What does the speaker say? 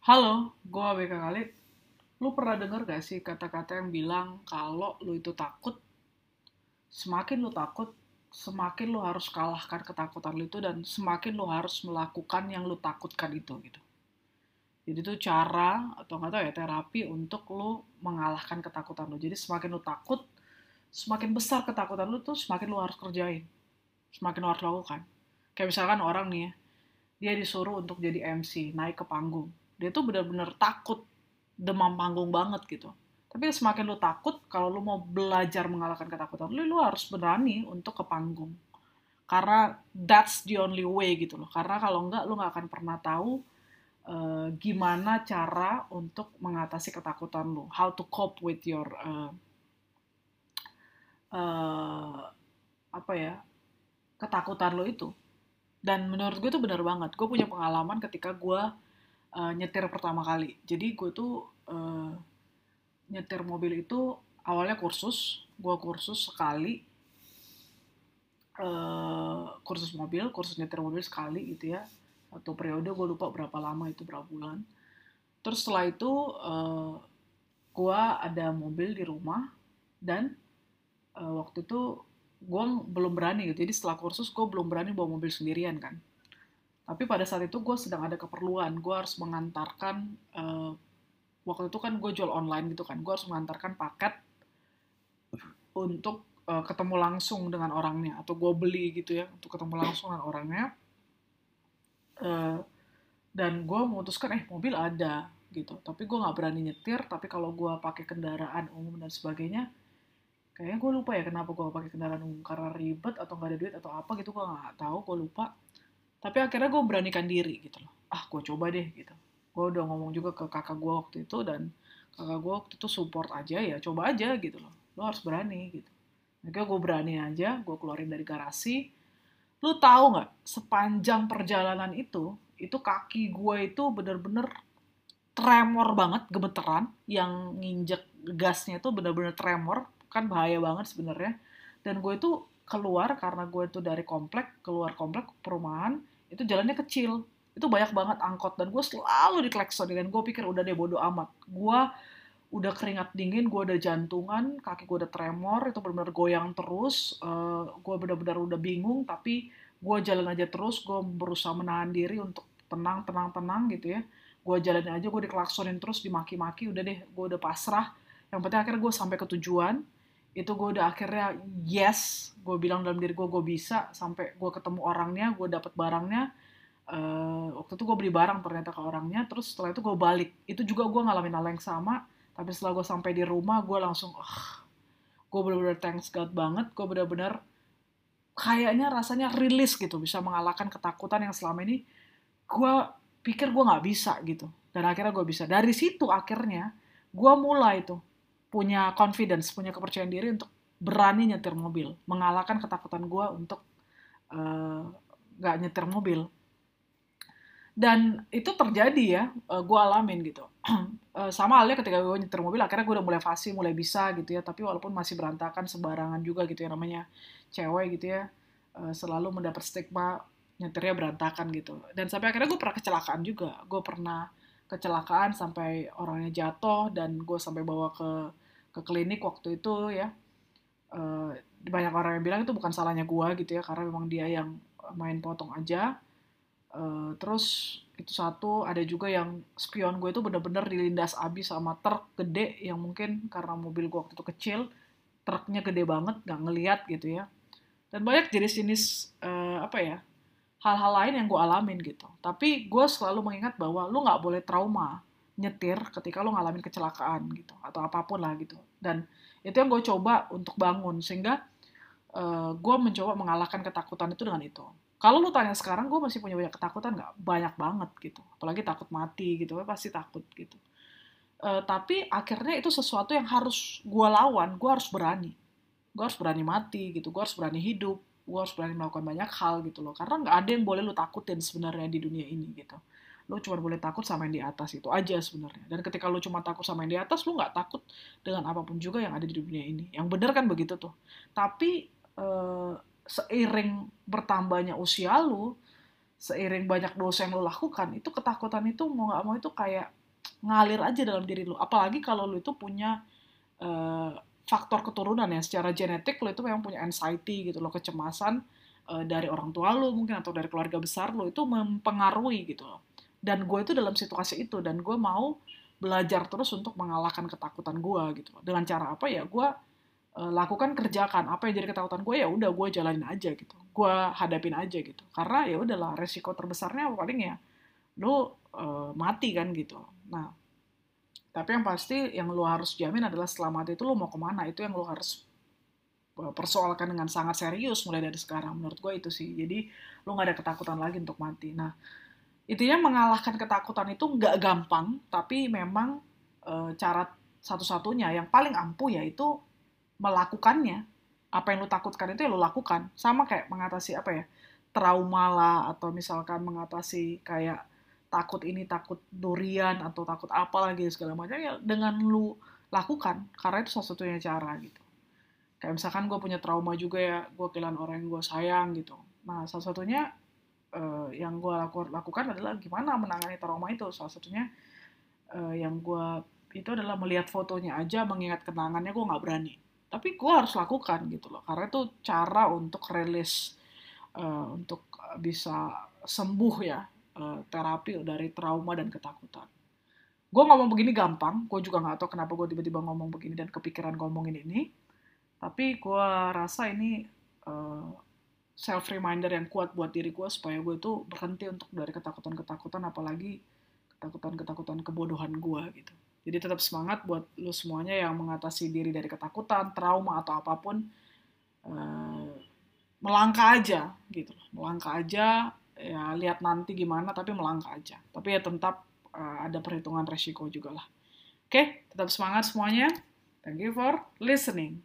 Halo, gue BK Khalid. Lu pernah denger gak sih kata-kata yang bilang kalau lu itu takut, semakin lu takut, semakin lu harus kalahkan ketakutan lu itu dan semakin lu harus melakukan yang lu takutkan itu gitu. Jadi itu cara atau nggak tahu ya terapi untuk lu mengalahkan ketakutan lu. Jadi semakin lu takut, semakin besar ketakutan lu tuh semakin lu harus kerjain, semakin lu harus lakukan. Kayak misalkan orang nih ya, dia disuruh untuk jadi MC, naik ke panggung. Dia tuh benar-benar takut, demam panggung banget gitu. Tapi semakin lu takut, kalau lu mau belajar mengalahkan ketakutan lu, lu harus berani untuk ke panggung. Karena that's the only way gitu loh. Karena kalau enggak, lu nggak akan pernah tahu uh, gimana cara untuk mengatasi ketakutan lu. How to cope with your uh, uh, apa ya ketakutan lo itu dan menurut gue tuh benar banget gue punya pengalaman ketika gue uh, nyetir pertama kali. Jadi gue tuh uh, nyetir mobil itu awalnya kursus gue kursus sekali uh, kursus mobil kursus nyetir mobil sekali gitu ya. Satu periode gue lupa berapa lama itu berapa bulan. Terus setelah itu uh, gue ada mobil di rumah dan uh, waktu itu gue belum berani gitu. Jadi setelah kursus gue belum berani bawa mobil sendirian kan tapi pada saat itu gue sedang ada keperluan. Gue harus mengantarkan uh, waktu itu kan gue jual online gitu kan. Gue harus mengantarkan paket untuk uh, ketemu langsung dengan orangnya atau gue beli gitu ya untuk ketemu langsung dengan orangnya. Uh, dan gue memutuskan eh mobil ada gitu. Tapi gue nggak berani nyetir. Tapi kalau gue pakai kendaraan umum dan sebagainya kayaknya gue lupa ya kenapa gue pakai kendaraan umum. Karena ribet atau nggak ada duit atau apa gitu gue nggak tahu gue lupa tapi akhirnya gue beranikan diri gitu loh. Ah gue coba deh gitu. Gue udah ngomong juga ke kakak gue waktu itu dan kakak gue waktu itu support aja ya coba aja gitu loh. Lo harus berani gitu. Akhirnya gue berani aja gue keluarin dari garasi. Lu tahu nggak sepanjang perjalanan itu itu kaki gue itu bener-bener tremor banget gemeteran. Yang nginjek gasnya itu bener-bener tremor. Kan bahaya banget sebenarnya. Dan gue itu keluar karena gue itu dari komplek keluar komplek perumahan itu jalannya kecil. Itu banyak banget angkot dan gue selalu dikleksonin dan gue pikir udah deh bodo amat. Gue udah keringat dingin gue udah jantungan kaki gue udah tremor itu benar-benar goyang terus. Uh, gue benar-benar udah bingung tapi gue jalan aja terus. Gue berusaha menahan diri untuk tenang tenang tenang gitu ya. Gue jalan aja gue diklaksonin terus dimaki-maki udah deh gue udah pasrah. Yang penting akhirnya gue sampai ke tujuan itu gue udah akhirnya yes gue bilang dalam diri gue gue bisa sampai gue ketemu orangnya gue dapet barangnya. Uh, waktu itu gue beli barang ternyata ke orangnya terus setelah itu gue balik. Itu juga gue ngalamin hal yang sama tapi setelah gue sampai di rumah gue langsung uh, gue bener-bener thanks God banget gue bener-bener kayaknya rasanya rilis gitu bisa mengalahkan ketakutan yang selama ini gue pikir gue nggak bisa gitu. Dan akhirnya gue bisa. Dari situ akhirnya gue mulai tuh punya confidence, punya kepercayaan diri untuk berani nyetir mobil, mengalahkan ketakutan gue untuk uh, nyetir mobil. Dan itu terjadi ya, uh, gue alamin gitu. uh, sama halnya ketika gue nyetir mobil, akhirnya gue udah mulai fasih, mulai bisa gitu ya. Tapi walaupun masih berantakan, sembarangan juga gitu ya namanya cewek gitu ya, uh, selalu mendapat stigma nyetirnya berantakan gitu. Dan sampai akhirnya gue pernah kecelakaan juga. Gue pernah kecelakaan sampai orangnya jatuh dan gue sampai bawa ke ke klinik waktu itu ya. Uh, banyak orang yang bilang itu bukan salahnya gue gitu ya karena memang dia yang main potong aja. Uh, terus itu satu ada juga yang spion gue itu bener-bener dilindas abis sama truk gede yang mungkin karena mobil gue waktu itu kecil truknya gede banget nggak ngeliat gitu ya. Dan banyak jenis-jenis uh, apa ya hal-hal lain yang gue alamin gitu. Tapi gue selalu mengingat bahwa lu nggak boleh trauma nyetir ketika lu ngalamin kecelakaan gitu atau apa pun lah gitu. Dan itu yang gue coba untuk bangun sehingga uh, gue mencoba mengalahkan ketakutan itu dengan itu. Kalau lu tanya sekarang, gue masih punya banyak ketakutan nggak? Banyak banget gitu. Apalagi takut mati gitu, pasti takut gitu. Uh, tapi akhirnya itu sesuatu yang harus gue lawan, gue harus berani. Gue harus berani mati gitu, gue harus berani hidup, gue harus berani melakukan banyak hal gitu loh. Karena nggak ada yang boleh lu takutin sebenarnya di dunia ini gitu. Lu cuma boleh takut sama yang di atas itu aja sebenarnya. Dan ketika lu cuma takut sama yang di atas lu nggak takut dengan apa pun juga yang ada di dunia ini. Yang benar kan begitu tuh. Tapi eh, seiring bertambahnya usia lu seiring banyak dosa yang lo lakukan itu ketakutan itu mau nggak mau itu kayak ngalir aja dalam diri lo apalagi kalau lo itu punya uh, faktor keturunan ya. Secara genetik lo itu memang punya anxiety gitu lo kecemasan uh, dari orang tua lo mungkin atau dari keluarga besar lo itu mempengaruhi gitu loh. Dan gue itu dalam situasi itu dan gue mau belajar terus untuk mengalahkan ketakutan gue gitu loh. Dengan cara apa ya? Gue uh, lakukan kerjakan. Apa yang jadi ketakutan gue ya udah gue jalanin aja gitu. Gue hadapin aja gitu. Karena ya udahlah resiko terbesarnya paling ya lo uh, mati kan gitu. Nah tapi yang pasti yang lo harus jamin adalah setelah mati itu lo mau ke mana. Itu yang lo harus eh, persoalkan dengan sangat serius mulai dari sekarang. Menurut gue itu sih. Jadi lo nggak ada ketakutan lagi untuk mati. Nah intinya mengalahkan ketakutan itu nggak gampang tapi memang e, cara satu-satunya yang paling ampuh yaitu melakukannya. Apa yang lu takutkan itu ya lu lakukan. Sama kayak mengatasi apa ya trauma lah atau misalkan mengatasi kayak takut ini takut durian atau takut apa lagi segala macam ya dengan lu lakukan karena itu salah satunya cara gitu. Kayak misalkan gue punya trauma juga ya gue kehilangan orang yang gue sayang gitu. Nah salah satunya uh, yang gue laku, lakukan adalah gimana menangani trauma itu. Salah satunya uh, yang gue itu adalah melihat fotonya aja mengingat kenangannya gue nggak berani. Tapi gue harus lakukan gitu loh. Karena itu cara untuk rilis uh, untuk bisa sembuh ya uh, terapi dari trauma dan ketakutan. Gue ngomong begini gampang gue juga nggak tahu kenapa gue tiba-tiba ngomong begini dan kepikiran ngomongin ini. Tapi gue rasa ini uh, self reminder yang kuat buat diri gue supaya gue itu berhenti untuk dari ketakutan-ketakutan apalagi ketakutan-ketakutan kebodohan gue gitu. Jadi tetap semangat buat lu semuanya yang mengatasi diri dari ketakutan, trauma atau apa pun. Uh, melangkah aja gitu. Melangkah aja ya lihat nanti gimana tapi melangkah aja. Tapi ya tetap uh, ada perhitungan resiko juga lah. Oke tetap semangat semuanya. Thank you for listening